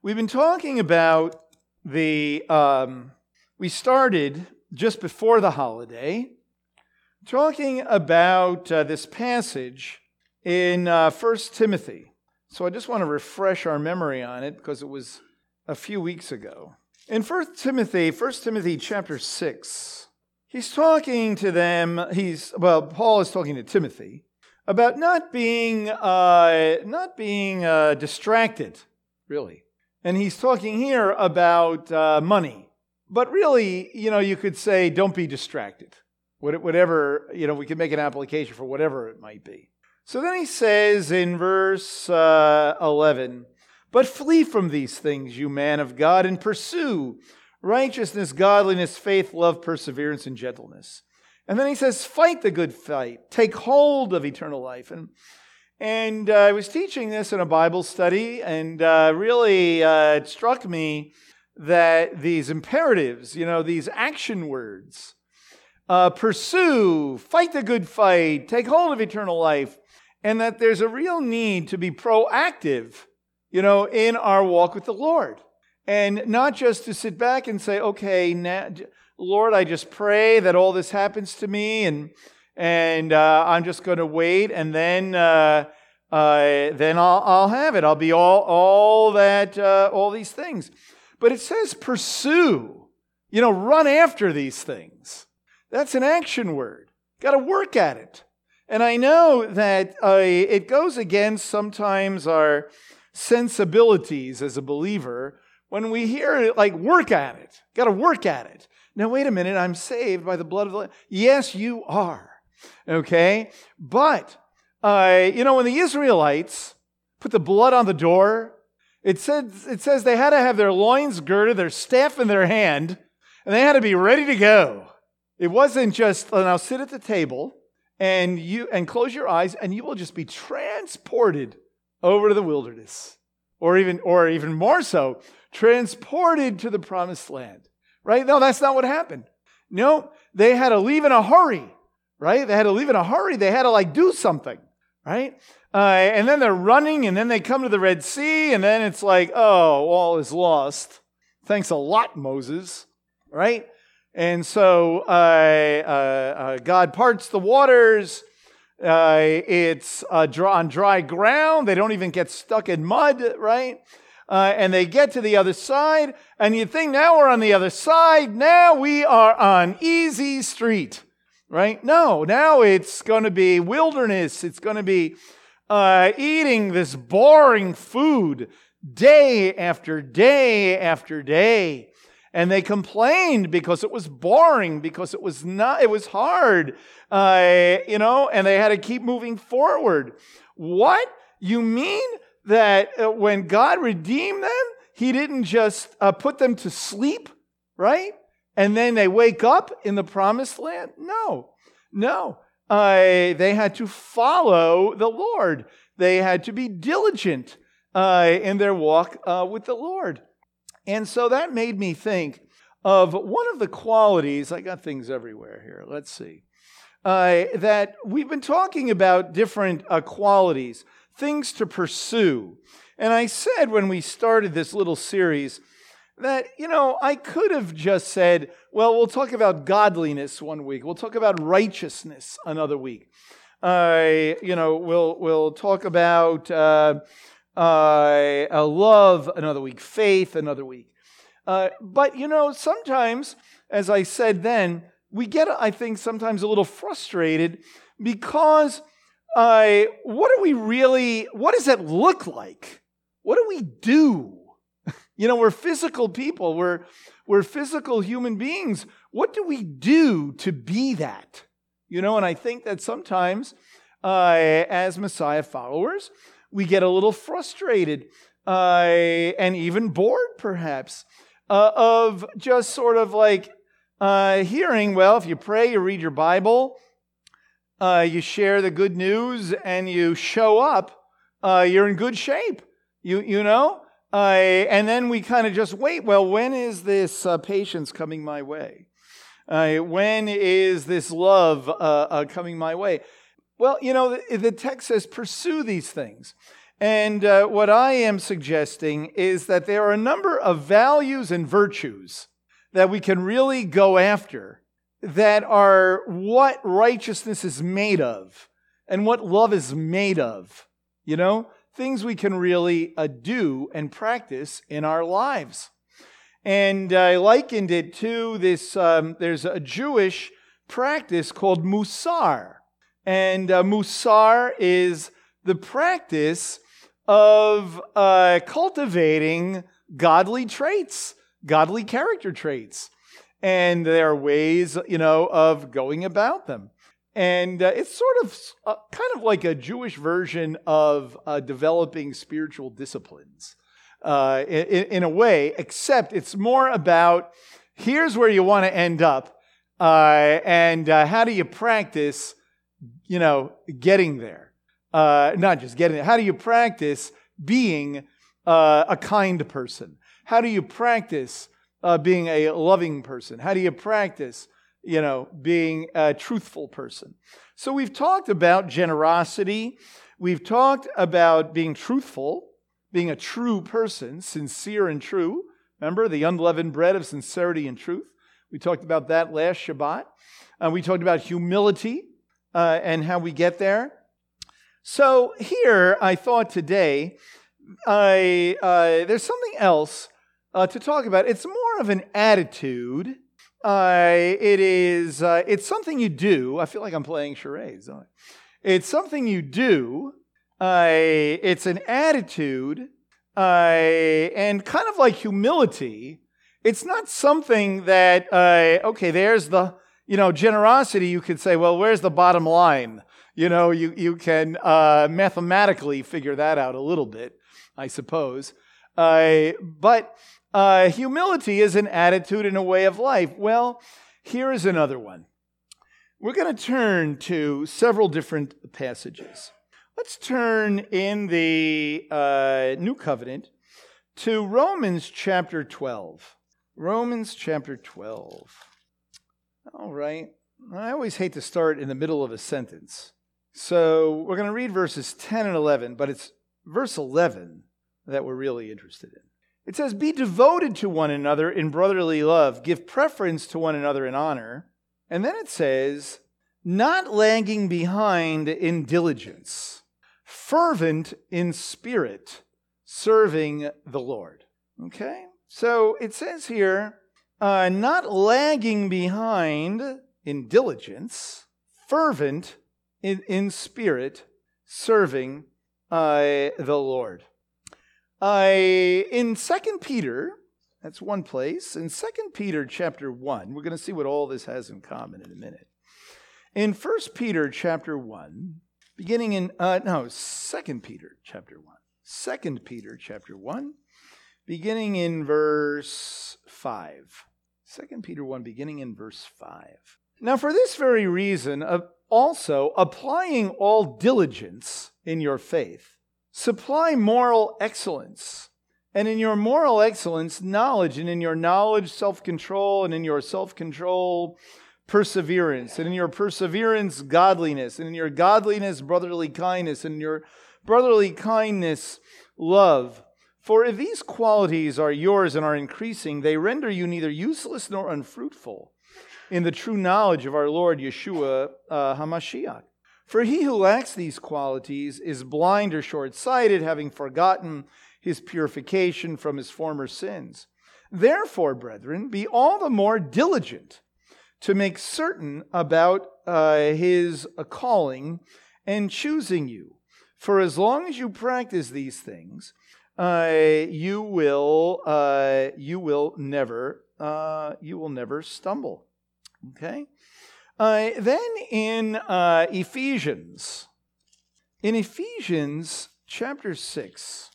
We've been talking about the, um, we started just before the holiday, talking about uh, this passage in uh, 1 Timothy. So I just want to refresh our memory on it because it was a few weeks ago. In 1 Timothy, 1 Timothy chapter 6, he's talking to them, he's, well, Paul is talking to Timothy about not being, uh, not being uh, distracted, really and he's talking here about uh, money. But really, you know, you could say, don't be distracted. Whatever, you know, we can make an application for whatever it might be. So then he says in verse uh, 11, But flee from these things, you man of God, and pursue righteousness, godliness, faith, love, perseverance, and gentleness. And then he says, Fight the good fight, take hold of eternal life. And and uh, I was teaching this in a Bible study, and uh, really uh, it struck me that these imperatives, you know, these action words, uh, pursue, fight the good fight, take hold of eternal life, and that there's a real need to be proactive, you know, in our walk with the Lord. And not just to sit back and say, okay, now, Lord, I just pray that all this happens to me and and uh, I'm just going to wait, and then uh, uh, then I'll, I'll have it. I'll be all all that uh, all these things. But it says pursue. You know, run after these things. That's an action word. Got to work at it. And I know that uh, it goes against sometimes our sensibilities as a believer when we hear it like work at it. Got to work at it. Now, wait a minute. I'm saved by the blood of the Lamb. Yes, you are. Okay? But, uh, you know, when the Israelites put the blood on the door, it, said, it says they had to have their loins girded, their staff in their hand, and they had to be ready to go. It wasn't just, oh, now sit at the table and you and close your eyes and you will just be transported over to the wilderness or even or even more so transported to the promised land right no that's not what happened no they had to leave in a hurry right? They had to leave in a hurry. They had to like do something, right? Uh, and then they're running, and then they come to the Red Sea, and then it's like, oh, all is lost. Thanks a lot, Moses, right? And so uh, uh, uh God parts the waters. Uh, it's dry, on dry ground. They don't even get stuck in mud, right? Uh, and they get to the other side, and you think now we're on the other side. Now we are on easy street right? No, now it's going to be wilderness. It's going to be uh, eating this boring food day after day after day. And they complained because it was boring, because it was not, it was hard, uh, you know, and they had to keep moving forward. What? You mean that uh, when God redeemed them, He didn't just uh, put them to sleep, right? And then they wake up in the promised land? No, no. Uh, they had to follow the Lord, they had to be diligent uh, in their walk uh, with the Lord. And so that made me think of one of the qualities, I got things everywhere here, let's see, uh, that we've been talking about different uh, qualities, things to pursue. And I said when we started this little series, that, you know, I could have just said, well, we'll talk about godliness one week, we'll talk about righteousness another week. Uh, you know, we'll, we'll talk about uh, uh, love another week, faith another week. Uh, but, you know, sometimes, as I said then, we get, I think, sometimes a little frustrated because uh, what do we really, what does that look like? What do we do? You know, we're physical people, we're, we're physical human beings. What do we do to be that? You know, and I think that sometimes uh, as Messiah followers, we get a little frustrated uh, and even bored, perhaps, uh, of just sort of like uh, hearing, well, if you pray, you read your Bible, uh, you share the good news, and you show up, uh, you're in good shape. You, you know? Uh, and then we kind of just wait. Well, when is this uh, patience coming my way? Uh, when is this love uh, uh, coming my way? Well, you know, the, the, text says, pursue these things. And uh, what I am suggesting is that there are a number of values and virtues that we can really go after that are what righteousness is made of and what love is made of. You know, things we can really uh, do and practice in our lives. And I likened it to this um, there's a Jewish practice called Musar. And uh, Musar is the practice of uh, cultivating godly traits, godly character traits. And there are ways, you know, of going about them. And uh, it's sort of uh, kind of like a Jewish version of uh, developing spiritual disciplines uh, in, in, a way, except it's more about here's where you want to end up uh, and uh, how do you practice, you know, getting there. not just getting there. How do you practice being a kind person? How do you practice being a loving person? How do you practice you know, being a truthful person. So we've talked about generosity. We've talked about being truthful, being a true person, sincere and true. Remember the unleavened bread of sincerity and truth? We talked about that last Shabbat. Uh, we talked about humility uh, and how we get there. So here, I thought today, I, uh, there's something else uh, to talk about. It's more of an attitude uh, it is, uh, it's something you do. I feel like I'm playing charades. It's something you do. Uh, it's an attitude uh, and kind of like humility. It's not something that, uh, okay, there's the, you know, generosity. You could say, well, where's the bottom line? You know, you, you can uh, mathematically figure that out a little bit, I suppose. but uh, humility is an attitude and a way of life. Well, here is another one. We're going to turn to several different passages. Let's turn in the uh, New Covenant to Romans chapter 12. Romans chapter 12. All right. I always hate to start in the middle of a sentence. So we're going to read verses 10 and 11, but it's verse 11 that we're really interested in. It says, Be devoted to one another in brotherly love, give preference to one another in honor. And then it says, Not lagging behind in diligence, fervent in spirit, serving the Lord. Okay? So it says here, uh, not lagging behind in diligence, fervent in, in spirit, serving uh, the Lord. Uh, in Second Peter, that's one place. In Second Peter chapter 1, we're going to see what all this has in common in a minute. In First Peter chapter 1, beginning in, uh, no, Second Peter chapter 1. Second Peter chapter 1, beginning in verse 5. Second Peter 1, beginning in verse 5. Now, for this very reason, uh, also applying all diligence in your faith, Supply moral excellence. And in your moral excellence, knowledge, and in your knowledge, self control, and in your self control, perseverance, and in your perseverance, godliness, and in your godliness, brotherly kindness, and in your brotherly kindness, love. For if these qualities are yours and are increasing, they render you neither useless nor unfruitful in the true knowledge of our Lord Yeshua uh, HaMashiach. For he who lacks these qualities is blind or short sighted, having forgotten his purification from his former sins. Therefore, brethren, be all the more diligent to make certain about uh, his calling and choosing you. For as long as you practice these things, uh, you will uh, you will never uh, you will never stumble. Okay. Uh, then in uh, Ephesians, in Ephesians chapter 6,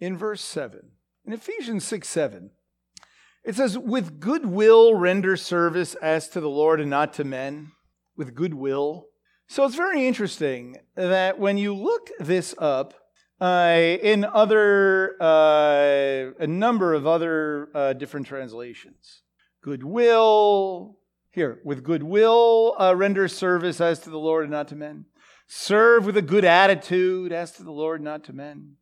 in verse 7, in Ephesians 6 7, it says, With goodwill render service as to the Lord and not to men. With goodwill. So it's very interesting that when you look this up uh, in other, uh, a number of other uh, different translations, goodwill, here, with goodwill uh, render service as to the Lord and not to men. Serve with a good attitude, as to the Lord, not to men.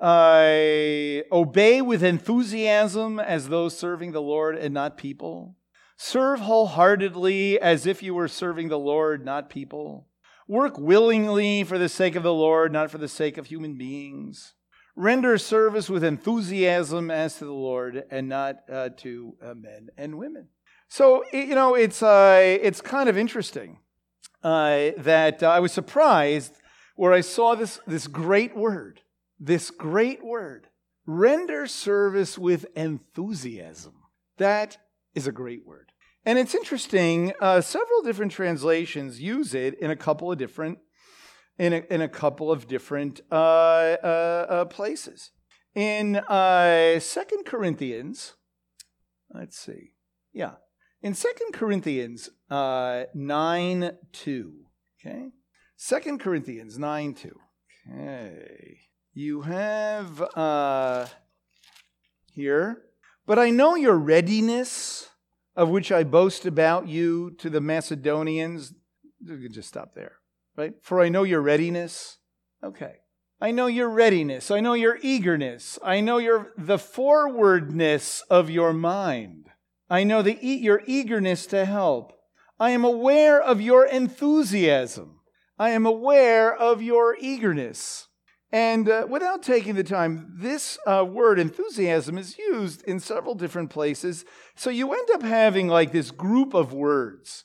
Uh, obey with enthusiasm as those serving the Lord and not people. Serve wholeheartedly as if you were serving the Lord, not people. Work willingly for the sake of the Lord, not for the sake of human beings. Render service with enthusiasm as to the Lord and not uh, to uh, men and women. So, you know, it's, uh, it's kind of interesting uh, that I was surprised where I saw this, this great word this great word render service with enthusiasm. That is a great word. And it's interesting, uh, several different translations use it in a couple of different in a, in a couple of different uh, uh, uh places. In uh, Second Corinthians, let's see, yeah, in Second Corinthians uh, 9 2, okay? Second Corinthians 9 2, okay you have uh, here, but I know your readiness, of which I boast about you to the Macedonians. You can just stop there, right? For I know your readiness. Okay. I know your readiness. I know your eagerness. I know your the forwardness of your mind. I know the, your eagerness to help. I am aware of your enthusiasm. I am aware of your eagerness. And uh, without taking the time, this uh, word enthusiasm is used in several different places. So you end up having like this group of words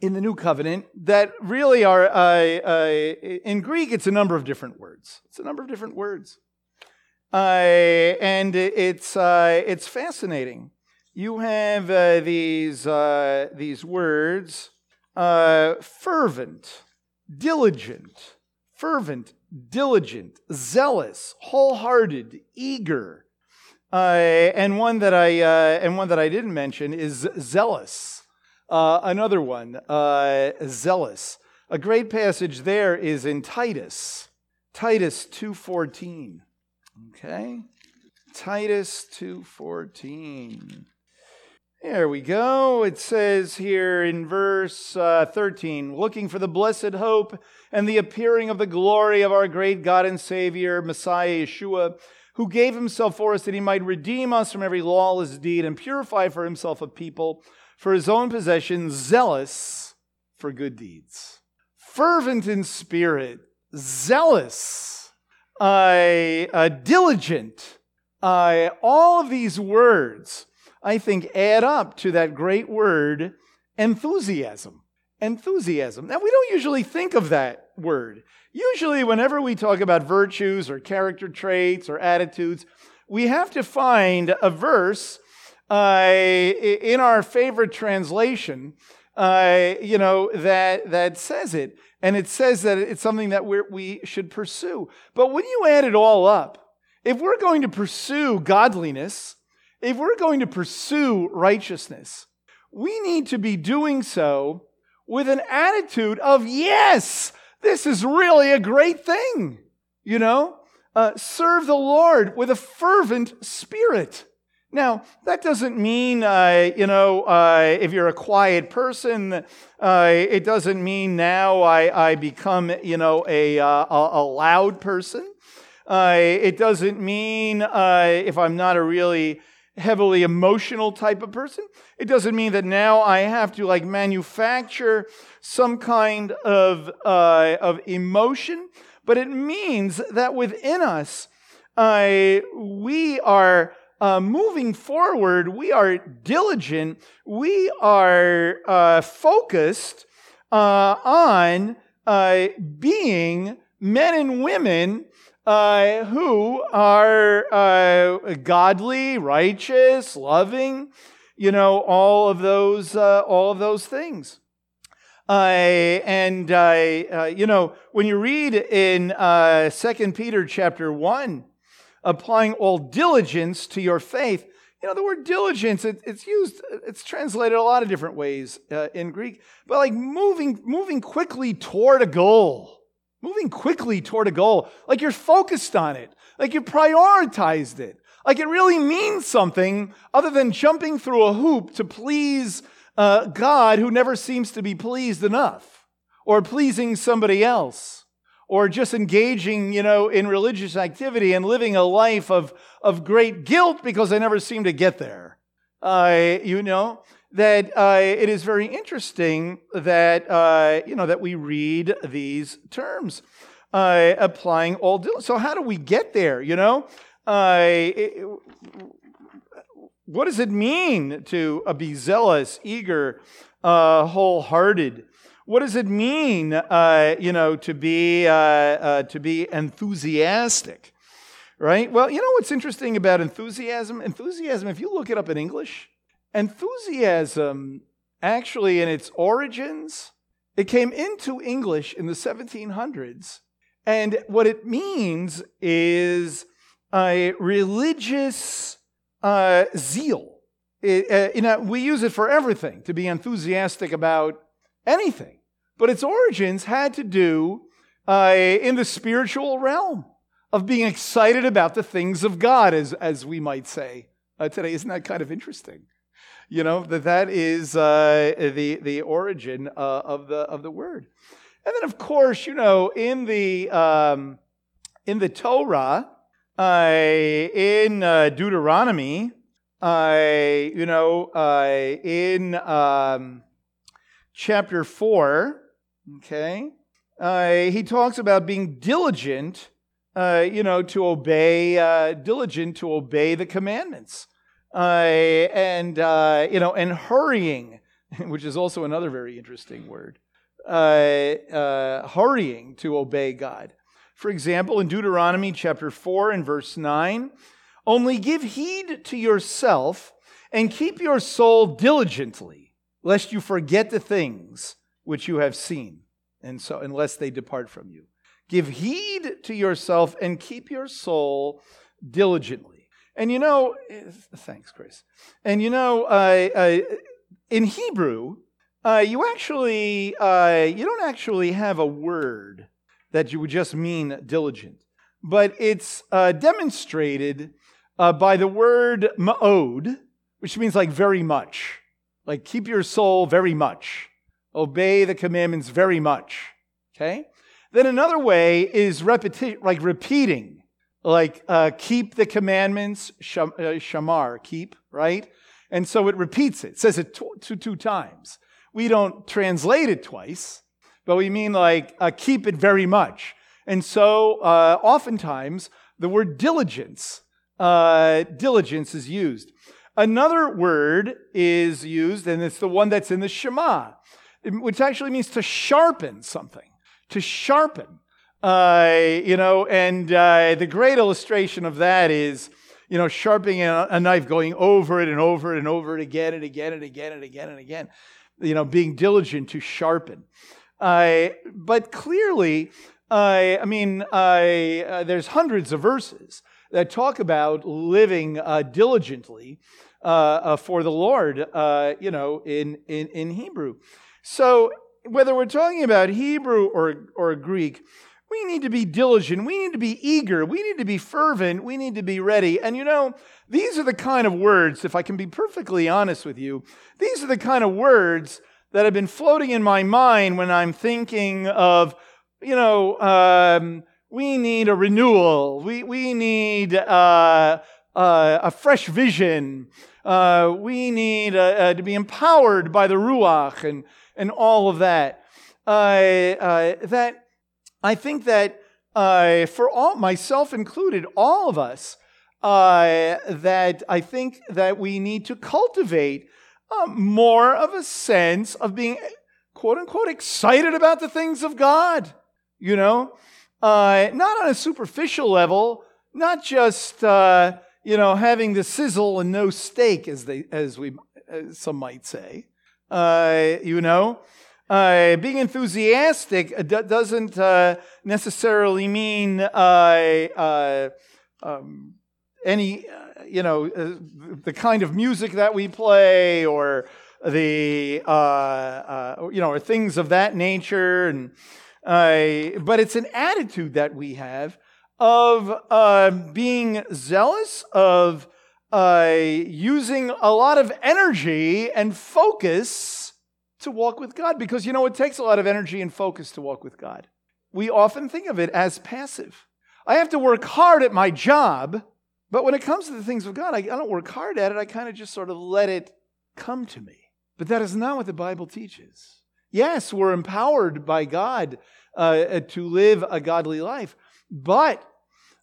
in the New Covenant that really are, uh, uh in Greek, it's a number of different words. It's a number of different words. Uh, and it's, uh, it's fascinating. You have these, these words fervent, diligent, fervent, diligent, zealous, wholehearted, eager. Uh, and one that I uh, and one that I didn't mention is zealous. Uh, another one, uh, zealous. A great passage there is in Titus, Titus two fourteen. Okay, Titus two fourteen. There we go. It says here in verse uh, 13 looking for the blessed hope and the appearing of the glory of our great God and Savior, Messiah Yeshua, who gave himself for us that he might redeem us from every lawless deed and purify for himself a people for his own possession, zealous for good deeds, fervent in spirit, zealous, uh, uh, diligent. All of these words I think, add up to that great word, enthusiasm. Enthusiasm. Now, we don't usually think of that word. Usually, whenever we talk about virtues or character traits or attitudes, we have to find a verse uh, in our favorite translation, uh, you know, that, that says it. And it says that it's something that we we should pursue. But when you add it all up, if we're going to pursue godliness, if we're going to pursue righteousness, we need to be doing so with an attitude of, yes, this is really a great thing. You know, uh, serve the Lord with a fervent spirit. Now, that doesn't mean, uh, you know, uh, if you're a quiet person, uh, it doesn't mean now I, I become, you know, a, uh, a, loud person. Uh, it doesn't mean if I'm not a really heavily emotional type of person. It doesn't mean that now I have to like manufacture some kind of, uh, of emotion, but it means that within us, uh, we are uh, moving forward, we are diligent, we are uh, focused uh, on uh, being men and women uh, who are uh, godly, righteous, loving, you know, all of those, uh, all of those things. Uh, and uh, uh, you know, when you read in Second Peter chapter one, applying all diligence to your faith, you know, the word diligence, it, it's used, it's translated a lot of different ways in Greek, but like moving, moving quickly toward a goal moving quickly toward a goal, like you're focused on it, like you prioritized it, like it really means something other than jumping through a hoop to please uh, God who never seems to be pleased enough, or pleasing somebody else or just engaging, you know, in religious activity and living a life of, of great guilt because I never seem to get there. Uh, you know, that uh, it is very interesting that, uh, you know, that we read these terms uh, applying all. So how do we get there, you know? Uh, it, what does it mean to uh, be zealous, eager, wholehearted? What does it mean, uh, you know, to be uh, uh, to be enthusiastic, right? Well, you know what's interesting about enthusiasm? Enthusiasm, if you look it up in English, enthusiasm actually in its origins, it came into English in the 1700s, and what it means is a religious uh, zeal. It, uh, you know, we use it for everything to be enthusiastic about anything. But its origins had to do uh, in the spiritual realm of being excited about the things of God, as, as we might say uh, today. Isn't that kind of interesting? You know, that that is uh, the, the origin uh, of, the, of the word. And then, of course, you know, in the, um, in the Torah, uh, in uh, Deuteronomy, you know, in um, chapter 4, Okay? Uh, he talks about being diligent, uh, you know, to obey, uh, diligent to obey the commandments. Uh, and, uh, you know, and hurrying, which is also another very interesting word. Uh, hurrying to obey God. For example, in Deuteronomy chapter 4 and verse 9, only give heed to yourself and keep your soul diligently, lest you forget the things which you have seen, and so unless they depart from you. Give heed to yourself and keep your soul diligently. And you know, thanks, Chris. And you know, in Hebrew, uh, you actually uh, you don't actually have a word that you would just mean diligent, but it's uh, demonstrated uh, by the word ma'od, which means like very much, like keep your soul very much obey the commandments very much. Okay? Then another way is repeti- like repeating, like uh, keep the commandments, uh, shamar, keep, right? And so it repeats it, it says it two, two times. We don't translate it twice, but we mean like uh, keep it very much. And so uh, oftentimes the word diligence, uh, diligence is used. Another word is used, and it's the one that's in the Shema which actually means to sharpen something, to sharpen. Uh, you know, and uh, the great illustration of that is, you know, sharpening a, knife, going over it and over it and over it again and again and again and again and again. You know, being diligent to sharpen. Uh, but clearly, I mean, uh, there's hundreds of verses that talk about living uh, diligently uh, for the Lord, you know, in, in, in Hebrew. So, whether we're talking about Hebrew or, or Greek, we need to be diligent. We need to be eager. We need to be fervent. We need to be ready. And you know, these are the kind of words, if I can be perfectly honest with you, these are the kind of words that have been floating in my mind when I'm thinking of, you know, um, we need a renewal. We, we need uh, uh, a fresh vision. Uh, we need uh, uh, to be empowered by the Ruach and and all of that. Uh, that I think that uh, for all, myself included, all of us, uh, that I think that we need to cultivate uh, more of a sense of being, quote unquote, excited about the things of God. You know, uh, not on a superficial level, not just you know having the sizzle and no steak, as they as we as some might say uh, you know. Uh, being enthusiastic doesn't uh, necessarily mean uh, uh, um, any, uh, you know, the kind of music that we play or the, you know, or things of that nature. And, but it's an attitude that we have of being zealous, of uh, using a lot of energy and focus to walk with God because, you know, it takes a lot of energy and focus to walk with God. We often think of it as passive. I have to work hard at my job, but when it comes to the things of God, I, I don't work hard at it. I kind of just sort of let it come to me. But that is not what the Bible teaches. Yes, we're empowered by God uh, to live a godly life, but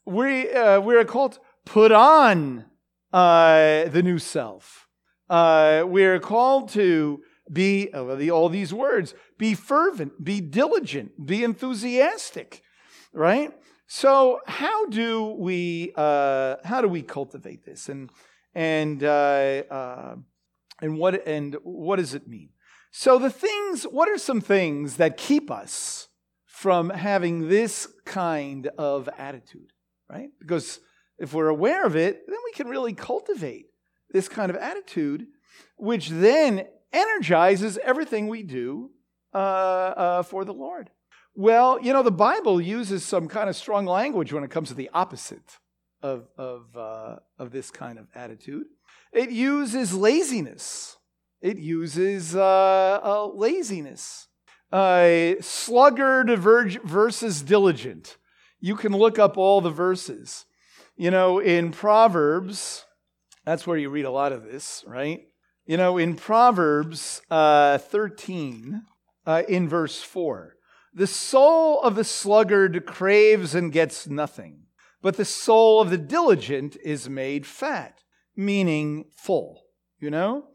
we, uh, we're called put on uh, the new self. Uh, we're called to be, uh, all these words, be fervent, be diligent, be enthusiastic, right? So how do we, uh, how do we cultivate this? And, and, uh, uh, and, what, and what does it mean? So the things, what are some things that keep us from having this kind of attitude, right? Because if we're aware of it, then we can really cultivate this kind of attitude, which then energizes everything we do uh, uh, for the Lord. Well, you know, the Bible uses some kind of strong language when it comes to the opposite of, of, uh, of this kind of attitude. It uses laziness. It uses uh, uh, laziness. Sluggard versus diligent. You can look up all the verses. You know, in Proverbs, that's where you read a lot of this, right? You know, in Proverbs uh, 13, uh, in verse 4, the soul of the sluggard craves and gets nothing, but the soul of the diligent is made fat, meaning full. You know?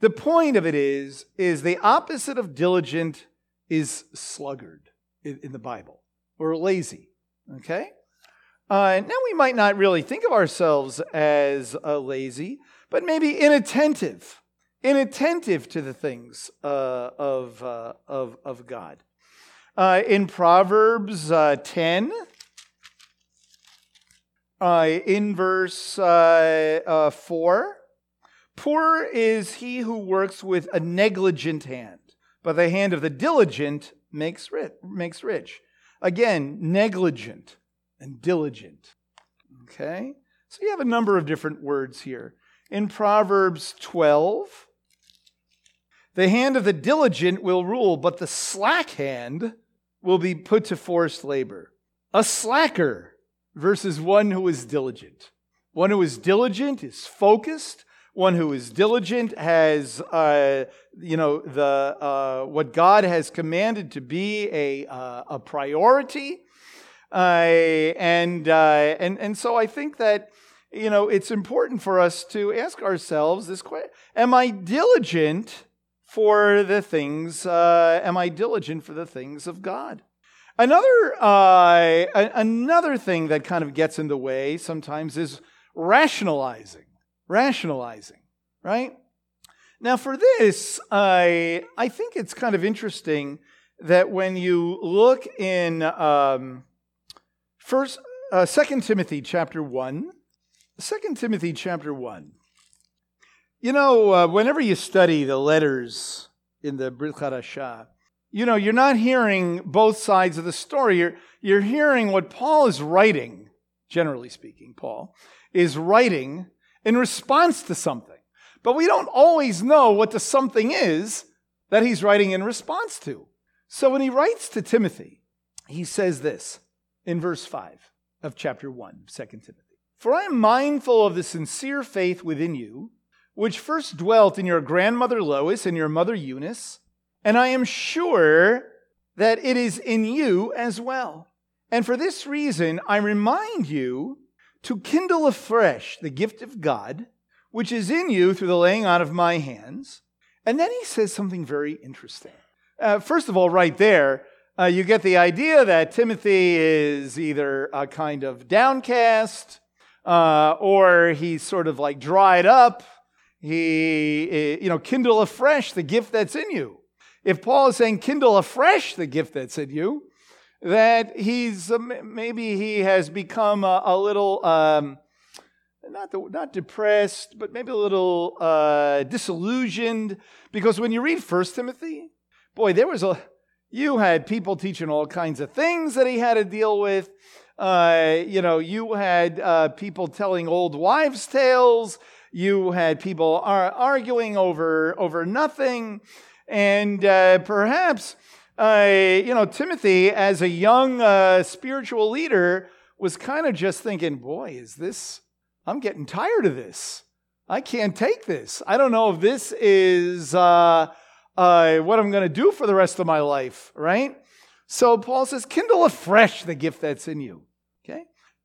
The point of it is, is the opposite of diligent is sluggard in, in the Bible, or lazy. Okay? Uh, now, we might not really think of ourselves as uh, lazy, but maybe inattentive inattentive to the things uh, of, uh, of, of God. Uh, in Proverbs uh, 10, uh, in verse uh, 4, poor is he who works with a negligent hand, but the hand of the diligent makes. Makes rich. Again, negligent and diligent. Okay? So you have a number of different words here. In Proverbs 12, the hand of the diligent will rule, but the slack hand will be put to forced labor. A slacker versus one who is diligent. One who is diligent is focused. One who is diligent has, uh, you know, the uh, what God has commanded to be a uh, a priority, uh, and uh, and and so I think that you know it's important for us to ask ourselves this question: Am I diligent? For the things, uh, am I diligent for the things of God? Another, uh, another thing that kind of gets in the way sometimes is rationalizing. Rationalizing, right? Now, for this, I, I think it's kind of interesting that when you look in um, first, uh, 2 Timothy chapter 1, 2 Timothy chapter 1, you know, uh, whenever you study the letters in the Brit Hadashah, you know, you're not hearing both sides of the story. You're, you're hearing what Paul is writing, generally speaking, Paul is writing in response to something. But we don't always know what the something is that he's writing in response to. So when he writes to Timothy, he says this in verse 5 of chapter 1, 2 Timothy. For I am mindful of the sincere faith within you which first dwelt in your grandmother Lois and your mother Eunice, and I am sure that it is in you as well. And for this reason, I remind you to kindle afresh the gift of God, which is in you through the laying on of my hands. And then he says something very interesting. Uh, first of all, right there, uh, you get the idea that Timothy is either a kind of downcast uh, or he's sort of like dried up he, eh, you know, kindle afresh the gift that's in you. If Paul is saying kindle afresh the gift that's in you, that he's uh, maybe he has become a, a little um, not the, not depressed, but maybe a little uh, disillusioned because when you read First Timothy, boy, there was a you had people teaching all kinds of things that he had to deal with. Uh, you know, you had uh, people telling old wives' tales. You had people arguing over, over nothing. And uh, perhaps, uh, you know, Timothy, as a young uh, spiritual leader, was kind of just thinking, boy, is this, I'm getting tired of this. I can't take this. I don't know if this is uh, uh, what I'm going to do for the rest of my life, right? So Paul says, kindle afresh the gift that's in you.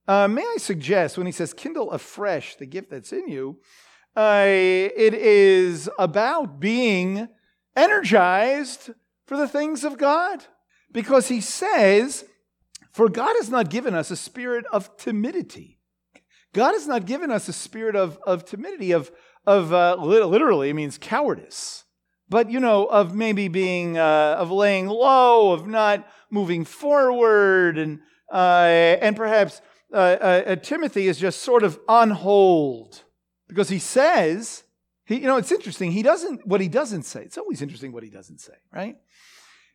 Uh, may I suggest, when he says kindle afresh the gift that's in you, uh, it is about being energized for the things of God. Because he says, For God has not given us a spirit of timidity. God has not given us a spirit of, of timidity, of, of uh, literally, it means cowardice. But, you know, of maybe being, uh, of laying low, of not moving forward, and, uh, and perhaps uh, uh, uh, Timothy is just sort of on hold because he says, he, you know, it's interesting. He doesn't, what he doesn't say, it's always interesting what he doesn't say, right?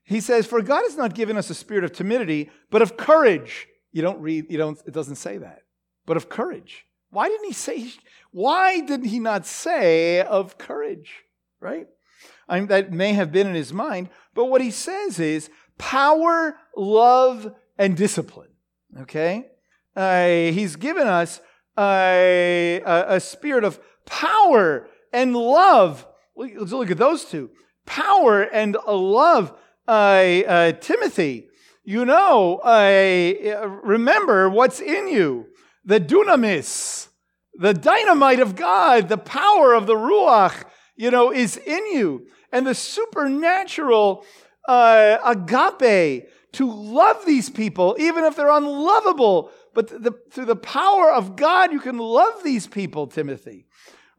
He says, For God has not given us a spirit of timidity, but of courage. You don't read, you don't, it doesn't say that, but of courage. Why didn't he say, why didn't he not say of courage, right? I mean, that may have been in his mind, but what he says is power, love, and discipline, okay? Uh, he's given us a, a, spirit of power and love. Let's look at those two power and love. Uh, uh, Timothy, you know, uh, remember what's in you the dunamis, the dynamite of God, the power of the Ruach, you know, is in you. And the supernatural uh, agape to love these people, even if they're unlovable, but the, through the power of God, you can love these people, Timothy.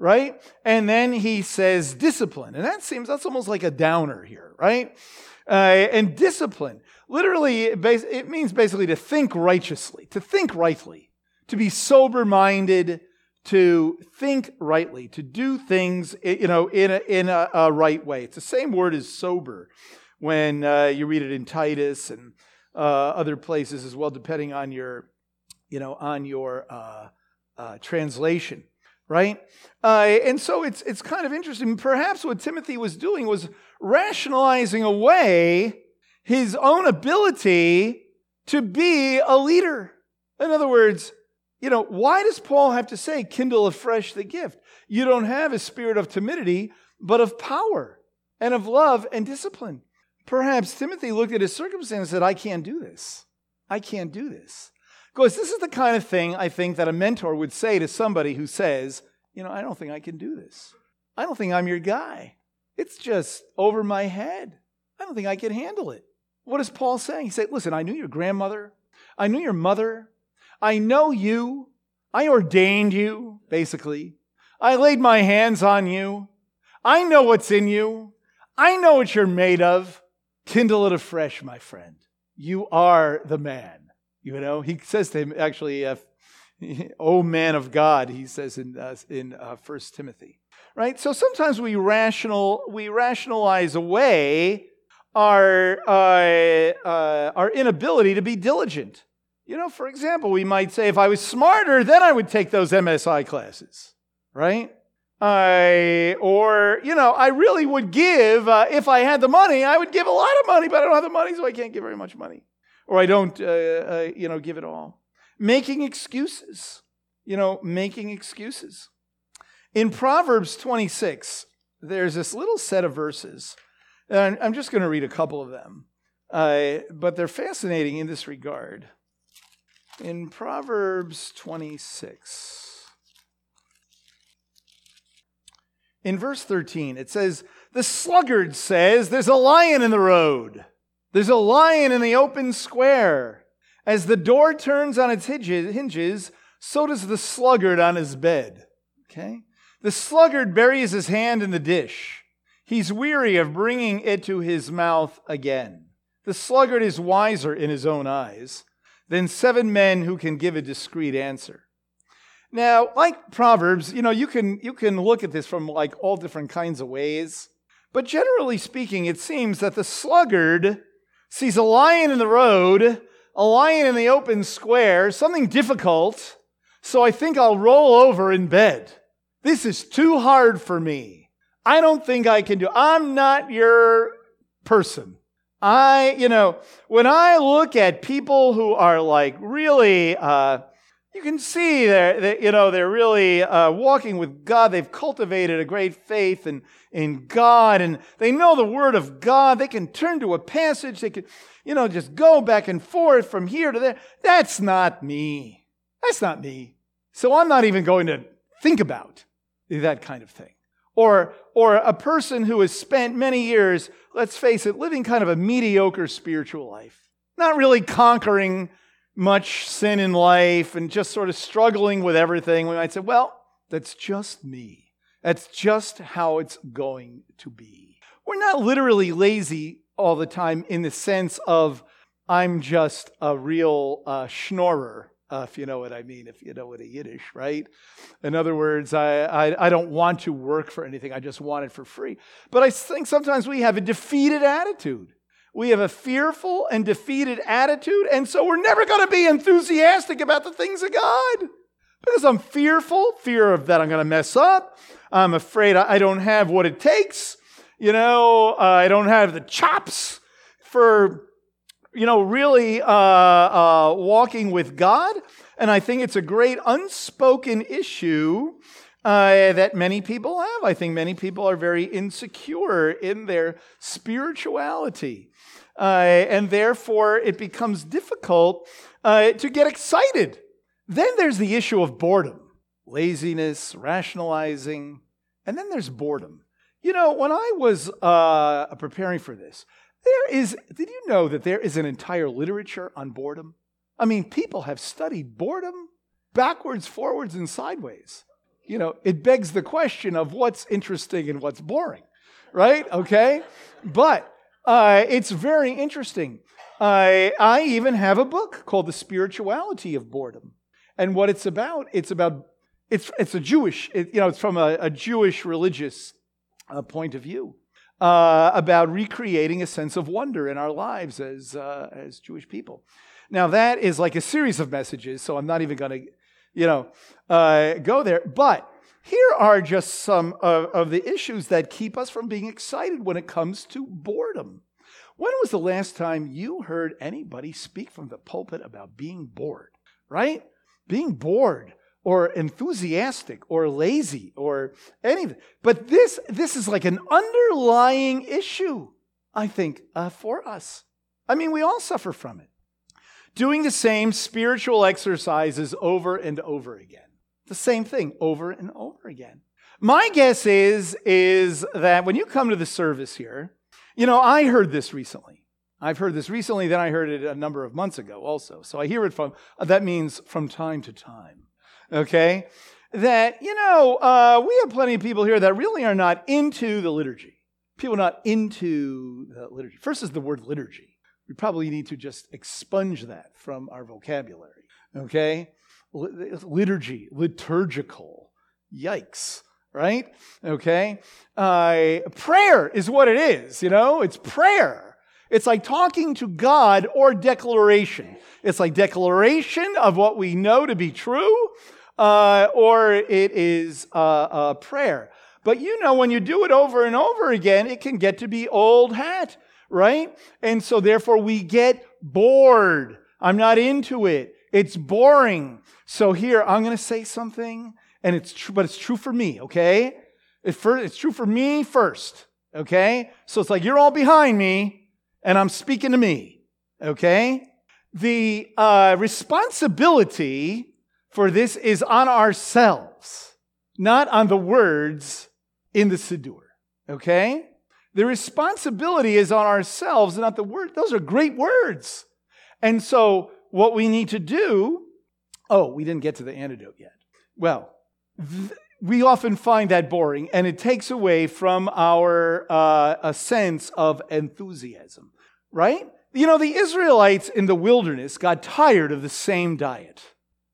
Right? And then he says discipline. And that seems, that's almost like a downer here, right? Uh, and discipline, literally, it means basically to think righteously, to think rightly, to be sober minded, to think rightly, to do things, you know, in a, in a, a right way. It's the same word as sober when uh, you read it in Titus and uh, other places as well, depending on your you know, on your uh, uh, translation, right? Uh, and so it's, it's kind of interesting. Perhaps what Timothy was doing was rationalizing away his own ability to be a leader. In other words, you know, why does Paul have to say, kindle afresh the gift? You don't have a spirit of timidity, but of power and of love and discipline. Perhaps Timothy looked at his circumstance and said, I can't do this. I can't do this. Because this is the kind of thing I think that a mentor would say to somebody who says, You know, I don't think I can do this. I don't think I'm your guy. It's just over my head. I don't think I can handle it. What is Paul saying? He said, Listen, I knew your grandmother. I knew your mother. I know you. I ordained you, basically. I laid my hands on you. I know what's in you. I know what you're made of. Kindle it afresh, my friend. You are the man. You know, he says to him, actually, uh, "Oh man of God," he says in uh, in uh, First Timothy. Right. So sometimes we rational we rationalize away our uh, uh, our inability to be diligent. You know, for example, we might say, if I was smarter, then I would take those MSI classes, right? I, or, you know, I really would give, uh, if I had the money, I would give a lot of money, but I don't have the money, so I can't give very much money or I don't, uh, uh, you know, give it all. Making excuses, you know, making excuses. In Proverbs 26, there's this little set of verses, and I'm just going to read a couple of them, uh, but they're fascinating in this regard. In Proverbs 26, in verse 13, it says, The sluggard says, There's a lion in the road. There's a lion in the open square. As the door turns on its hinges, so does the sluggard on his bed. Okay? The sluggard buries his hand in the dish. He's weary of bringing it to his mouth again. The sluggard is wiser in his own eyes than seven men who can give a discreet answer. Now, like Proverbs, you know, you can, you can look at this from like all different kinds of ways. But generally speaking, it seems that the sluggard sees a lion in the road, a lion in the open square, something difficult, so I think I'll roll over in bed. This is too hard for me. I don't think I can do. I'm not your person. I, you know, when I look at people who are like really, uh, you can see they're, you know, they're really uh, walking with God. They've cultivated a great faith in, in God and they know the Word of God. They can turn to a passage. They can, you know, just go back and forth from here to there. That's not me. That's not me. So I'm not even going to think about that kind of thing. Or, or a person who has spent many years, let's face it, living kind of a mediocre spiritual life, not really conquering much sin in life and just sort of struggling with everything. We might say, well, that's just me. That's just how it's going to be. We're not literally lazy all the time in the sense of I'm just a real uh, schnorrer, uh, if you know what I mean, if you know what a Yiddish, right? In other words, I, I, I don't want to work for anything, I just want it for free. But I think sometimes we have a defeated attitude. We have a fearful and defeated attitude, and so we're never going to be enthusiastic about the things of God because I'm fearful, fear of that I'm going to mess up. I'm afraid I don't have what it takes. You know, uh, I don't have the chops for, you know, really uh, uh, walking with God. And I think it's a great unspoken issue uh, that many people have. I think many people are very insecure in their spirituality. Uh, and therefore, it becomes difficult uh, to get excited. Then there's the issue of boredom laziness, rationalizing, and then there's boredom. You know, when I was uh, preparing for this, there is, did you know that there is an entire literature on boredom? I mean, people have studied boredom backwards, forwards, and sideways. You know, it begs the question of what's interesting and what's boring, right? Okay? But uh, it's very interesting. I, I even have a book called The Spirituality of Boredom. And what it's about, it's about it's, it's a Jewish, it, you know, it's from a, a Jewish religious uh, point of view uh, about recreating a sense of wonder in our lives as, uh, as Jewish people. Now, that is like a series of messages, so I'm not even going to, you know, uh, go there. But here are just some of, of the issues that keep us from being excited when it comes to boredom. When was the last time you heard anybody speak from the pulpit about being bored, right? Being bored or enthusiastic or lazy or anything. But this, this is like an underlying issue, I think, uh, for us. I mean, we all suffer from it. Doing the same spiritual exercises over and over again. The same thing over and over again. My guess is, is that when you come to the service here, you know, I heard this recently. I've heard this recently, then I heard it a number of months ago also. So I hear it from, that means from time to time okay? That, you know, uh, we have plenty of people here that really are not into the liturgy. People not into the liturgy. First is the word liturgy. We probably need to just expunge that from our vocabulary, okay? Liturgy, liturgical. Yikes, right? Okay? Uh, prayer is what it is, you know? It's prayer. It's like talking to God or declaration. It's like declaration of what we know to be true, uh, or it is a prayer. But you know, when you do it over and over again, it can get to be old hat, right? And so therefore we get bored. I'm not into it. It's boring. So here, I'm going to say something, and it's true, but it's true for me, okay? It's true for me first, okay? So it's like you're all behind me, and I'm speaking to me, okay? The uh, responsibility for this is on ourselves, not on the words in the Siddur. Okay? The responsibility is on ourselves, not the word. Those are great words. And so, what we need to do, oh, we didn't get to the antidote yet. Well, th- we often find that boring, and it takes away from our uh, a sense of enthusiasm, right? You know, the Israelites in the wilderness got tired of the same diet,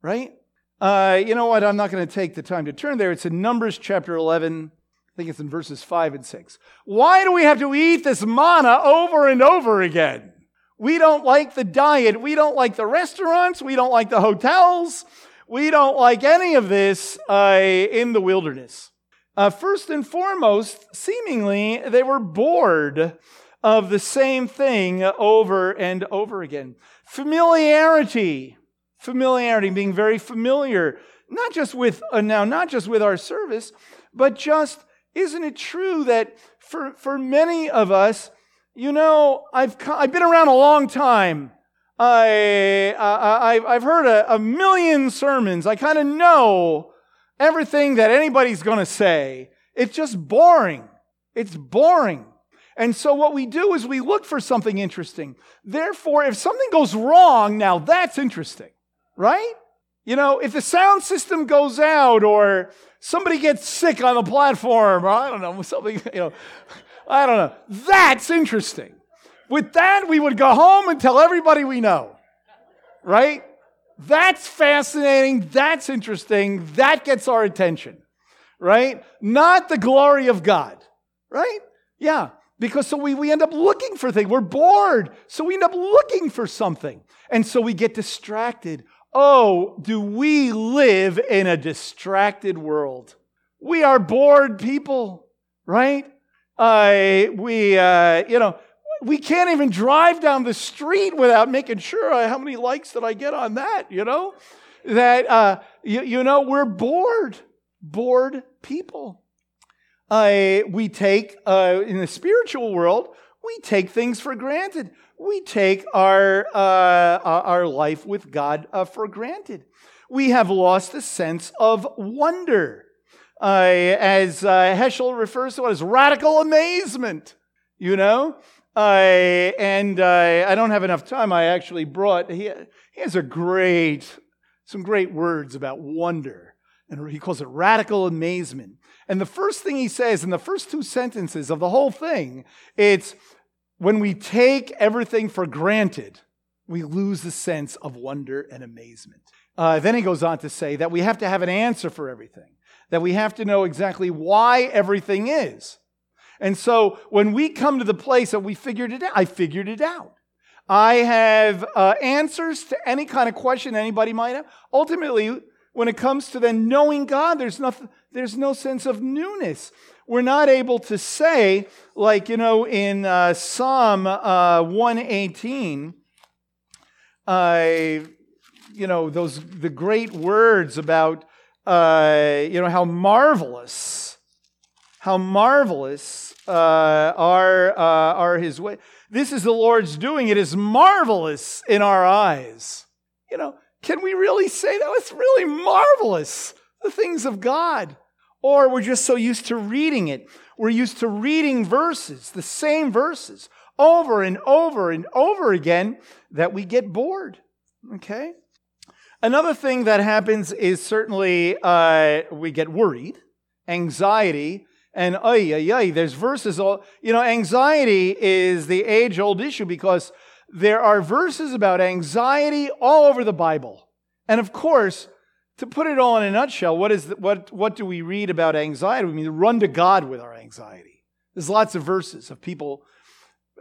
right? Uh, you know what? I'm not going to take the time to turn there. It's in Numbers chapter 11. I think it's in verses 5 and 6. Why do we have to eat this manna over and over again? We don't like the diet. We don't like the restaurants. We don't like the hotels. We don't like any of this uh, in the wilderness. Uh, first and foremost, seemingly, they were bored of the same thing over and over again. Familiarity, familiarity, being very familiar, not just with, uh, now, not just with our service, but just, isn't it true that for, for many of us, you know, I've, I've been around a long time. I, uh, uh, I, I've heard a, a million sermons. I kind of know everything that anybody's going to say. It's just boring. It's boring. And so what we do is we look for something interesting. Therefore, if something goes wrong, now that's interesting, right? You know, if the sound system goes out or somebody gets sick on the platform or I don't know, something, you know, I don't know, that's interesting. With that, we would go home and tell everybody we know, right? That's fascinating. That's interesting. That gets our attention, right? Not the glory of God, right? Yeah, because so we, we end up looking for things. We're bored. So we end up looking for something. And so we get distracted. Oh, do we live in a distracted world? We are bored people, right? Uh, we, uh, you know, we can't even drive down the street without making sure uh, how many likes did I get on that, you know? That, uh, you, you know, we're bored, bored people. Uh, we take, uh, in the spiritual world, we take things for granted. We take our, uh, our life with God uh, for granted. We have lost a sense of wonder. Uh, as uh, Heschel refers to it as radical amazement, you know? Uh, and uh, I don't have enough time. I actually brought, he, he has a great, some great words about wonder. And he calls it radical amazement. And the first thing he says in the first two sentences of the whole thing, it's when we take everything for granted, we lose the sense of wonder and amazement. Uh, then he goes on to say that we have to have an answer for everything, that we have to know exactly why everything is. And so when we come to the place that we figured it out, I figured it out. I have uh, answers to any kind of question anybody might have. Ultimately, when it comes to then knowing God, there's nothing, there's no sense of newness. We're not able to say, like, you know, in uh, Psalm uh, 118, uh, you know, those, the great words about, uh, you know, how marvelous how marvelous uh, are, uh, are his ways. This is the Lord's doing. It is marvelous in our eyes. You know, can we really say that? It's really marvelous, the things of God. Or we're just so used to reading it. We're used to reading verses, the same verses, over and over and over again that we get bored. Okay? Another thing that happens is certainly uh, we get worried, anxiety, and ay, ay, ay, there's verses all, you know, anxiety is the age old issue because there are verses about anxiety all over the Bible. And of course, to put it all in a nutshell, what is the, what what do we read about anxiety? We mean run to God with our anxiety. There's lots of verses of people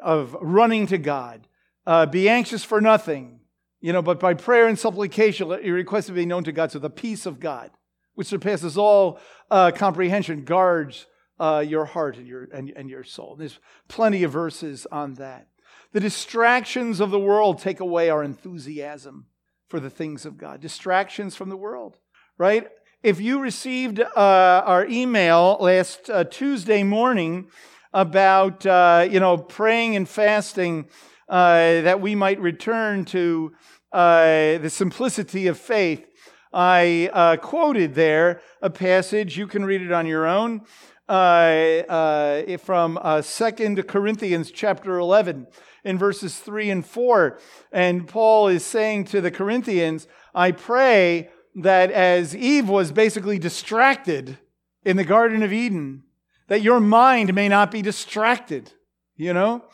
of running to God. Uh, be anxious for nothing, you know, but by prayer and supplication, let your requests be known to God. So the peace of God, which surpasses all uh, comprehension, guards uh, your heart and your, and, and your soul. There's plenty of verses on that. The distractions of the world take away our enthusiasm for the things of God. Distractions from the world, right? If you received uh, our email last uh, Tuesday morning about, uh, you know, praying and fasting uh, that we might return to uh, the simplicity of faith, I uh, quoted there a passage. You can read it on your own uh, uh, from uh, 2 Corinthians chapter 11 in verses 3 and 4. And Paul is saying to the Corinthians, I pray that as Eve was basically distracted in the Garden of Eden, that your mind may not be distracted, you know?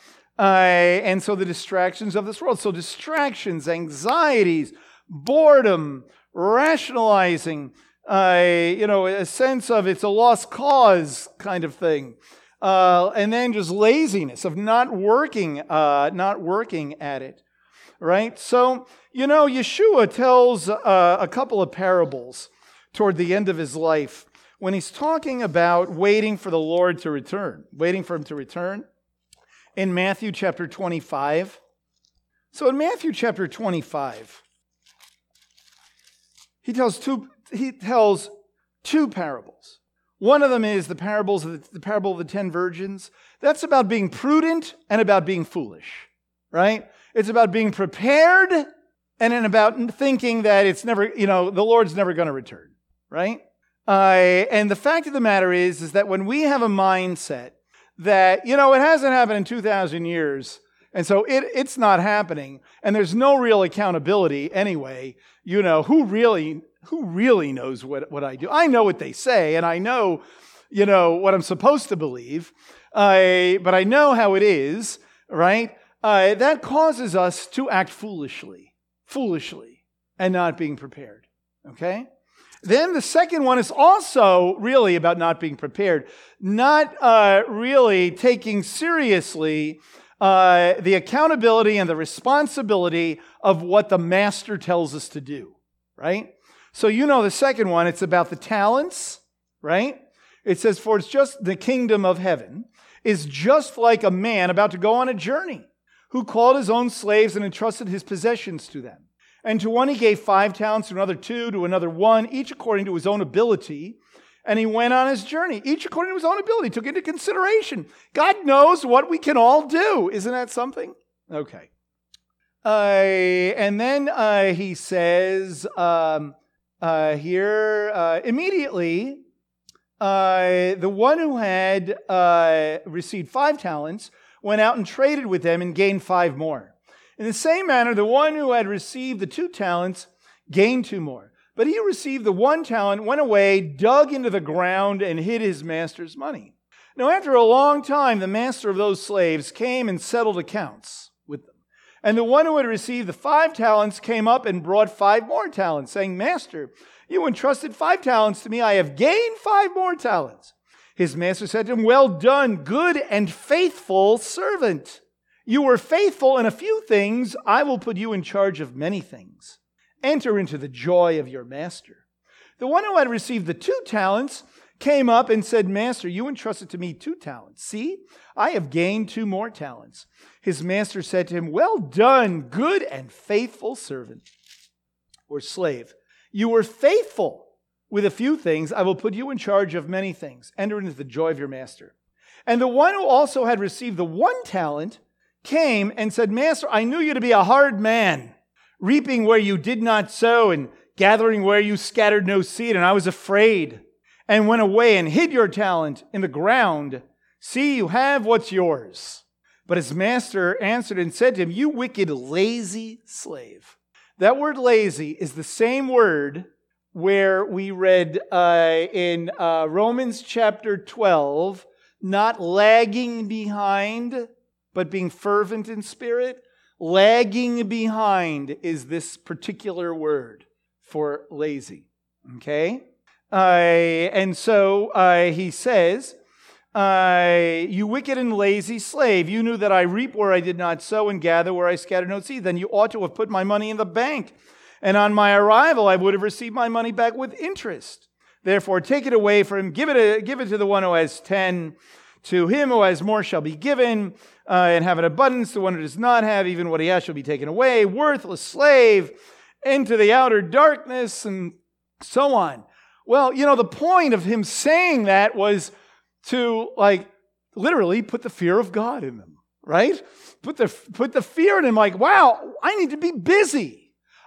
Uh, and so the distractions of this world. So distractions, anxieties, boredom, rationalizing, uh, you know, a sense of it's a lost cause kind of thing. Uh, and then just laziness of not working, uh, not working at it, right? So, you know, Yeshua tells uh, a couple of parables toward the end of his life when he's talking about waiting for the Lord to return, waiting for him to return in Matthew chapter 25. So in Matthew chapter 25, he tells two, he tells two parables. One of them is the parables the, the parable of the ten virgins. That's about being prudent and about being foolish, right? It's about being prepared and then about thinking that it's never, you know, the Lord's never going to return, right? Uh, and the fact of the matter is, is that when we have a mindset that, you know, it hasn't happened in 2,000 years, and so it, it's not happening, and there's no real accountability anyway, you know, who really who really knows what, what I do? I know what they say, and I know, you know, what I'm supposed to believe, uh, but I know how it is, right? Uh, that causes us to act foolishly, foolishly, and not being prepared, okay? Then the second one is also really about not being prepared, not uh, really taking seriously uh, the accountability and the responsibility of what the master tells us to do, right? So you know the second one, it's about the talents, right? It says, For it's just the kingdom of heaven is just like a man about to go on a journey who called his own slaves and entrusted his possessions to them. And to one he gave five talents, to another two, to another one, each according to his own ability. And he went on his journey, each according to his own ability, took into consideration. God knows what we can all do. Isn't that something? Okay. Uh, and then uh, he says, um, uh, here uh, immediately. Uh, the one who had uh, received five talents went out and traded with them and gained five more. In the same manner, the one who had received the two talents gained two more. But he received the one talent, went away, dug into the ground, and hid his master's money. Now, after a long time, the master of those slaves came and settled accounts. With them. And the one who had received the five talents came up and brought five more talents, saying, Master, you entrusted five talents to me. I have gained five more talents. His master said to him, Well done, good and faithful servant. You were faithful in a few things. I will put you in charge of many things. Enter into the joy of your master. The one who had received the two talents came up and said, Master, you entrusted to me two talents. See, I have gained two more talents. His master said to him, Well done, good and faithful servant or slave. You were faithful with a few things. I will put you in charge of many things. Enter into the joy of your master. And the one who also had received the one talent came and said, Master, I knew you to be a hard man, reaping where you did not sow and gathering where you scattered no seed. And I was afraid and went away and hid your talent in the ground. See, you have what's yours. But his master answered and said to him, You wicked, lazy slave. That word lazy is the same word where we read uh, in uh, Romans chapter 12, not lagging behind, but being fervent in spirit. Lagging behind is this particular word for lazy. Okay? Uh, and so uh, he says, uh, you wicked and lazy slave, you knew that I reap where I did not sow and gather where I scattered no seed. Then you ought to have put my money in the bank. And on my arrival, I would have received my money back with interest. Therefore, take it away from him, give it, a, give it to the one who has ten. To him who has more shall be given, uh, and have an abundance. The one who does not have, even what he has, shall be taken away. Worthless slave, into the outer darkness, and so on. Well, you know, the point of him saying that was to like literally put the fear of God in them, right? Put the, put the fear in them like, wow, I need to be busy.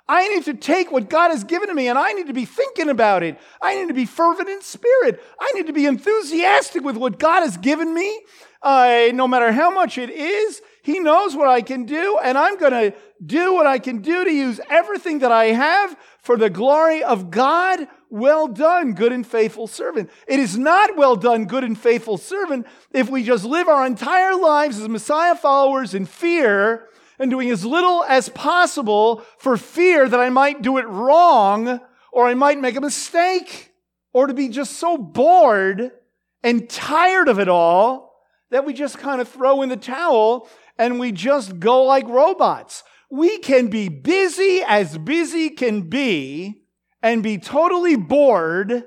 I need to take what God has given to me and I need to be thinking about it. I need to be fervent in spirit. I need to be enthusiastic with what God has given me. Uh, no matter how much it is, He knows what I can do, and I'm going to do what I can do to use everything that I have for the glory of God well done, good and faithful servant. It is not well done, good and faithful servant, if we just live our entire lives as Messiah followers in fear and doing as little as possible for fear that I might do it wrong or I might make a mistake or to be just so bored and tired of it all that we just kind of throw in the towel and we just go like robots. We can be busy as busy can be and be totally bored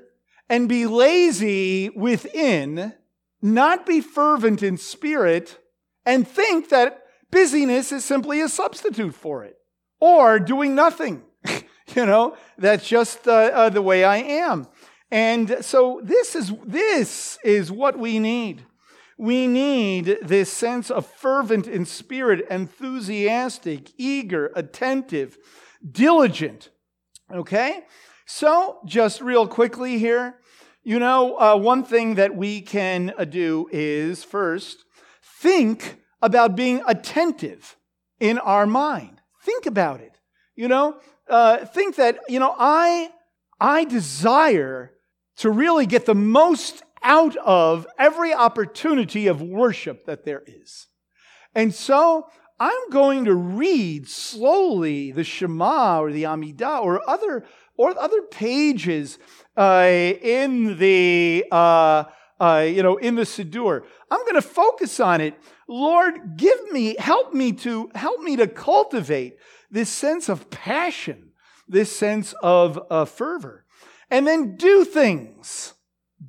and be lazy within, not be fervent in spirit, and think that busyness is simply a substitute for it, or doing nothing. you know, that's just uh, uh, the way I am. And so this is this is what we need. We need this sense of fervent in spirit, enthusiastic, eager, attentive, diligent. Okay? So, just real quickly here, you know, uh, one thing that we can uh, do is first think about being attentive in our mind. Think about it. You know, uh, think that, you know, I, I desire to really get the most out of every opportunity of worship that there is. And so I'm going to read slowly the Shema or the Amidah or other, or other pages uh, in the, uh, uh, you know, in the Siddur. I'm going to focus on it. Lord, give me, help me to, help me to cultivate this sense of passion, this sense of uh, fervor. And then do things.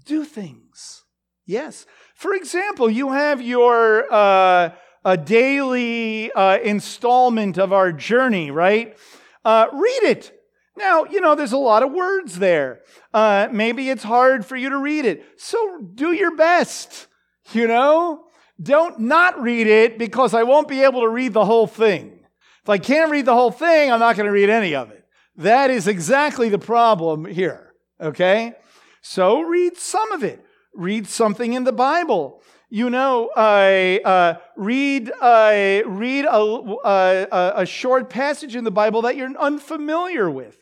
Do things. Yes. For example, you have your uh, a daily uh, installment of our journey, right? Uh, read it. Now, you know, there's a lot of words there. Uh, maybe it's hard for you to read it. So do your best, you know? Don't not read it because I won't be able to read the whole thing. If I can't read the whole thing, I'm not going to read any of it. That is exactly the problem here. Okay? So read some of it. Read something in the Bible. You know, I uh, read, uh, read a, a, a short passage in the Bible that you're unfamiliar with.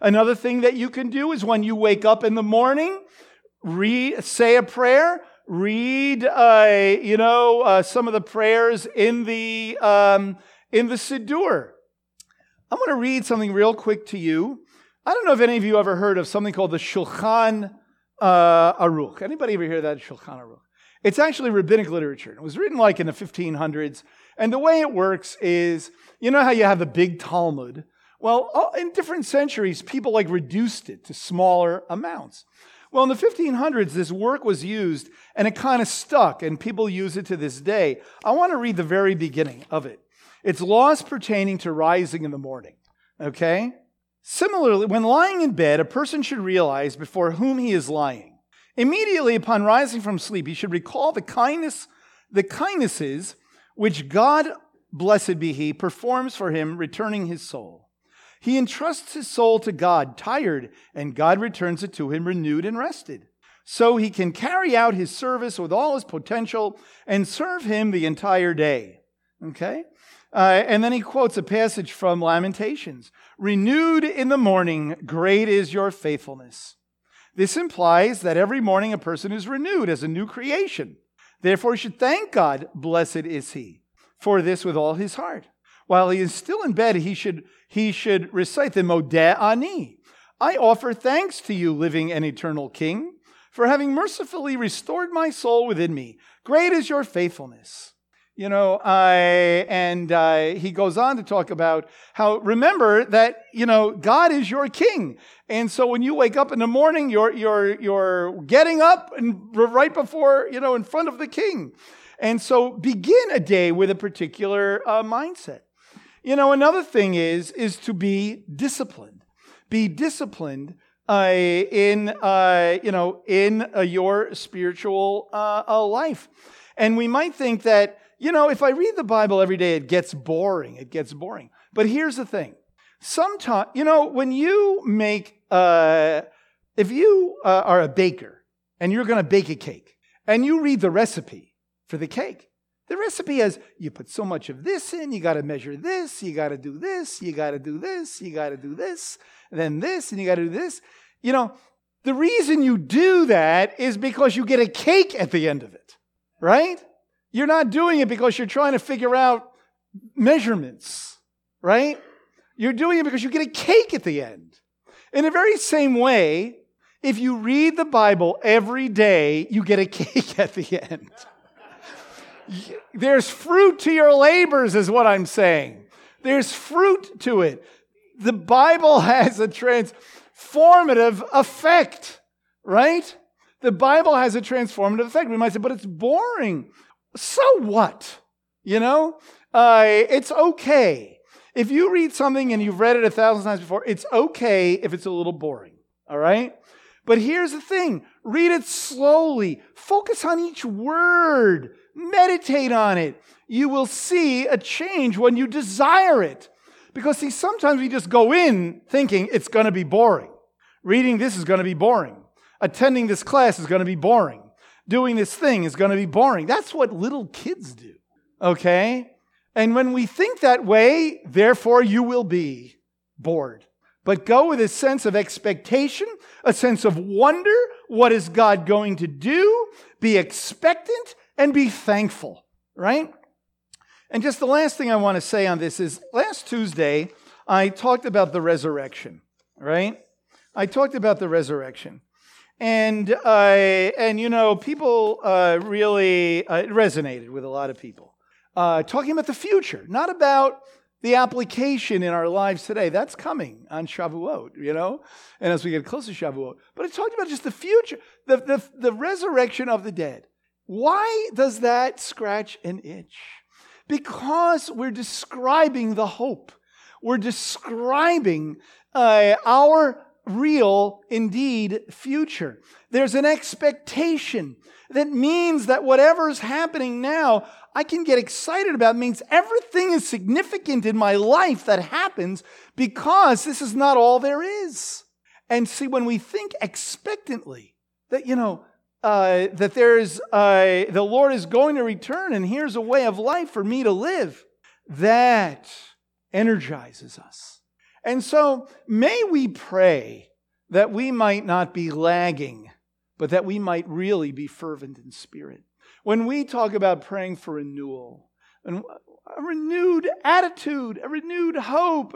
Another thing that you can do is when you wake up in the morning, read, say a prayer, read, uh, you know, uh, some of the prayers in the um, in the Siddur. I'm going to read something real quick to you. I don't know if any of you ever heard of something called the Shulchan uh, Aruch. Anybody ever hear that Shulchan Aruch? It's actually rabbinic literature. It was written like in the 1500s. And the way it works is, you know how you have the big Talmud? Well, in different centuries, people like reduced it to smaller amounts. Well, in the 1500s, this work was used and it kind of stuck, and people use it to this day. I want to read the very beginning of it. It's laws pertaining to rising in the morning. Okay? Similarly, when lying in bed, a person should realize before whom he is lying. Immediately upon rising from sleep, he should recall the kindness, the kindnesses which God, blessed be he, performs for him, returning his soul. He entrusts his soul to God, tired, and God returns it to him renewed and rested. So he can carry out his service with all his potential and serve him the entire day. Okay? Uh, and then he quotes a passage from Lamentations Renewed in the morning, great is your faithfulness. This implies that every morning a person is renewed as a new creation. Therefore, he should thank God, blessed is he, for this with all his heart. While he is still in bed, he should, he should recite the Modeh Ani. I offer thanks to you, living and eternal King, for having mercifully restored my soul within me. Great is your faithfulness. You know, I, and he goes on to talk about how, remember that, you know, God is your king. And so when you wake up in the morning, you're, you're, you're getting up and right before, you know, in front of the king. And so begin a day with a particular uh, mindset. You know, another thing is, is to be disciplined. Be disciplined uh, in, uh, you know, in uh, your spiritual uh, uh, life. And we might think that, you know, if I read the Bible every day, it gets boring. It gets boring. But here's the thing. Sometimes, you know, when you make, uh, if you are a baker and you're going to bake a cake and you read the recipe for the cake, the recipe is you put so much of this in, you got to measure this, you got to do this, you got to do this, you got to do this, then this, and you got to do this. You know, the reason you do that is because you get a cake at the end of it, right? You're not doing it because you're trying to figure out measurements, right? You're doing it because you get a cake at the end. In the very same way, if you read the Bible every day, you get a cake at the end. There's fruit to your labors, is what I'm saying. There's fruit to it. The Bible has a transformative effect, right? The Bible has a transformative effect. We might say, but it's boring. So what? You know, uh, it's okay. If you read something and you've read it a thousand times before, it's okay if it's a little boring. All right? But here's the thing read it slowly, focus on each word, meditate on it. You will see a change when you desire it. Because, see, sometimes we just go in thinking it's going to be boring. Reading this is going to be boring. Attending this class is going to be boring. Doing this thing is going to be boring. That's what little kids do. Okay? And when we think that way, therefore you will be bored. But go with a sense of expectation, a sense of wonder. What is God going to do? Be expectant and be thankful, right? And just the last thing I want to say on this is last Tuesday, I talked about the resurrection, right? I talked about the resurrection. And, uh, and you know, people uh, really uh, resonated with a lot of people. Uh, talking about the future, not about the application in our lives today. That's coming on Shavuot, you know, and as we get closer to Shavuot. But it talked about just the future, the, the, the resurrection of the dead. Why does that scratch an itch? Because we're describing the hope. We're describing uh, our real, indeed, future. There's an expectation that means that whatever's happening now, I can get excited about. It means everything is significant in my life that happens because this is not all there is. And see, when we think expectantly that, you know, uh, that there's uh, the Lord is going to return and here's a way of life for me to live, that energizes us. And so may we pray that we might not be lagging, but that we might really be fervent in spirit. When we talk about praying for renewal, and a renewed attitude, a renewed hope,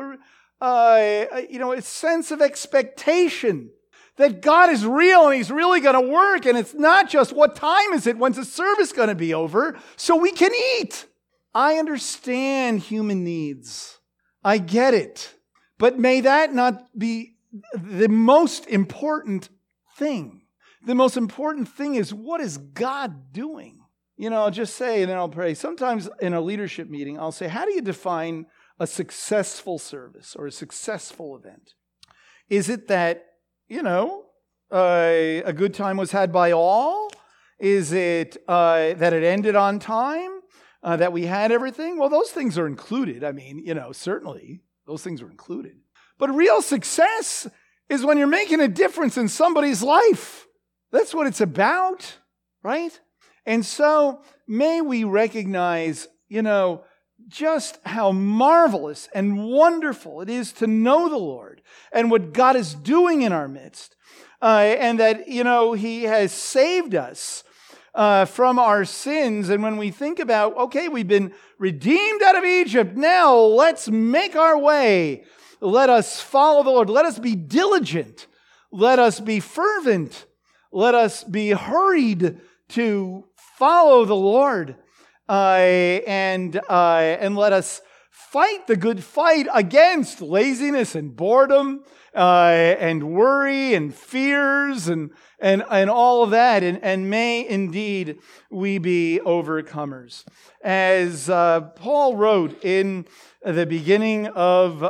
uh, you know, a sense of expectation that God is real and He's really going to work, and it's not just what time is it, when's the service going to be over, so we can eat. I understand human needs. I get it. But may that not be the most important thing. The most important thing is what is God doing? You know, I'll just say and then I'll pray. Sometimes in a leadership meeting, I'll say, How do you define a successful service or a successful event? Is it that, you know, uh, a good time was had by all? Is it uh, that it ended on time? Uh, that we had everything? Well, those things are included. I mean, you know, certainly those things are included. But real success is when you're making a difference in somebody's life. That's what it's about, right? And so may we recognize, you know, just how marvelous and wonderful it is to know the Lord and what God is doing in our midst. Uh, and that, you know, He has saved us uh, from our sins. And when we think about, okay, we've been redeemed out of Egypt, now let's make our way. Let us follow the Lord. Let us be diligent. Let us be fervent. Let us be hurried to follow the Lord. Uh, and, uh, and let us fight the good fight against laziness and boredom uh, and worry and fears and, and, and all of that. And, and may indeed we be overcomers. As uh, Paul wrote in the beginning of uh,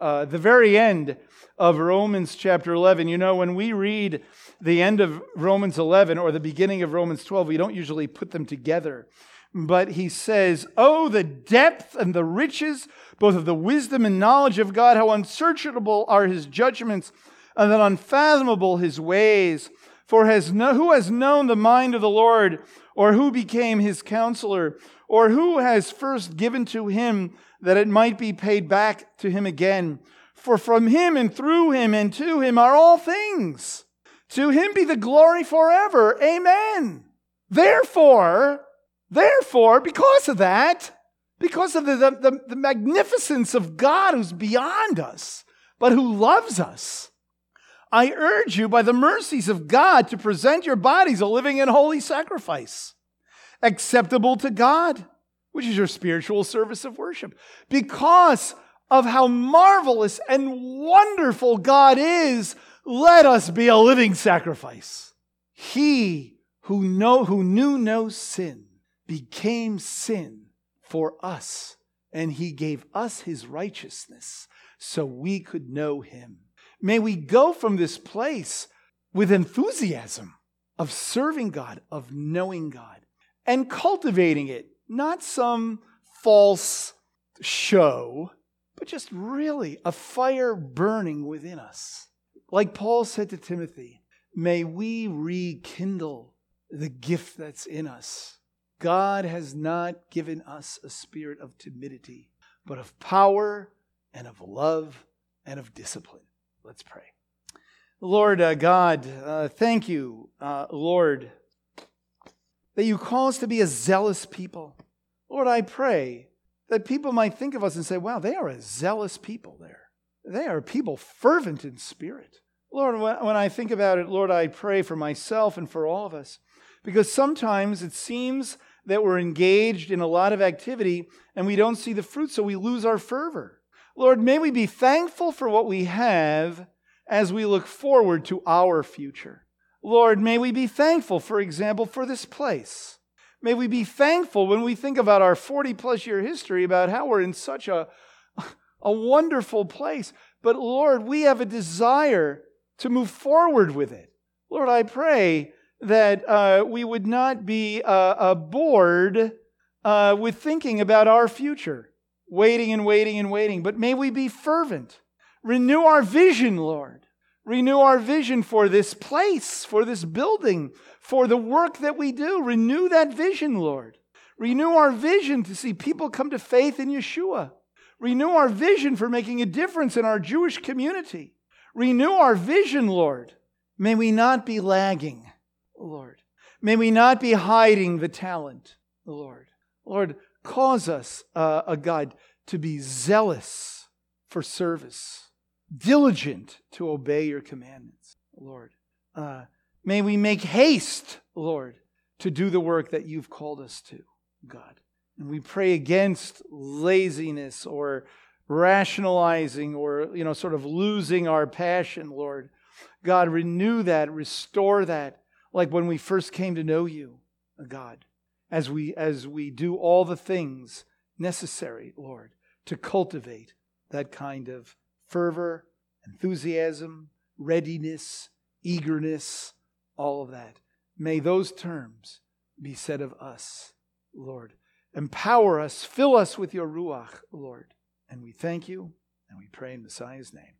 uh, the very end of Romans chapter 11, you know, when we read the end of Romans 11 or the beginning of Romans 12, we don't usually put them together. But he says, Oh, the depth and the riches, both of the wisdom and knowledge of God, how unsearchable are his judgments, and then unfathomable his ways. For has no, who has known the mind of the Lord, or who became his counselor, or who has first given to him that it might be paid back to him again? For from him and through him and to him are all things. To him be the glory forever. Amen. Therefore, therefore, because of that, because of the, the, the, magnificence of God who's beyond us, but who loves us, I urge you by the mercies of God to present your bodies a living and holy sacrifice, acceptable to God, which is your spiritual service of worship. Because of how marvelous and wonderful God is, let us be a living sacrifice. He who, know, who knew no sin became sin for us, and he gave us his righteousness so we could know him. May we go from this place with enthusiasm of serving God, of knowing God, and cultivating it, not some false show, but just really a fire burning within us. Like Paul said to Timothy, may we rekindle the gift that's in us. God has not given us a spirit of timidity, but of power and of love and of discipline. Let's pray. Lord uh, God, uh, thank you, uh, Lord, that you call us to be a zealous people. Lord, I pray that people might think of us and say, wow, they are a zealous people there. They are people fervent in spirit. Lord, when I think about it, Lord, I pray for myself and for all of us. Because sometimes it seems that we're engaged in a lot of activity and we don't see the fruit, so we lose our fervor. Lord, may we be thankful for what we have as we look forward to our future. Lord, may we be thankful, for example, for this place. May we be thankful when we think about our 40 plus year history about how we're in such a, a wonderful place. But Lord, we have a desire to move forward with it. Lord, I pray that uh, we would not be uh, bored uh, with thinking about our future, waiting and waiting and waiting, but may we be fervent. Renew our vision, Lord. Renew our vision for this place, for this building, for the work that we do. Renew that vision, Lord. Renew our vision to see people come to faith in Yeshua. Renew our vision for making a difference in our Jewish community. Renew our vision, Lord. May we not be lagging, Lord. May we not be hiding the talent, Lord. Lord, cause us, uh, a God, to be zealous for service, diligent to obey your commandments, Lord. Uh, may we make haste, Lord, to do the work that you've called us to, God. And we pray against laziness or rationalizing or, you know, sort of losing our passion, Lord. God, renew that, restore that, like when we first came to know you, uh, God, as we, as we do all the things necessary, Lord, to cultivate that kind of fervor, enthusiasm, readiness, eagerness, all of that. May those terms be said of us, Lord. Empower us, fill us with your Ruach, Lord. And we thank you and we pray in Messiah's name.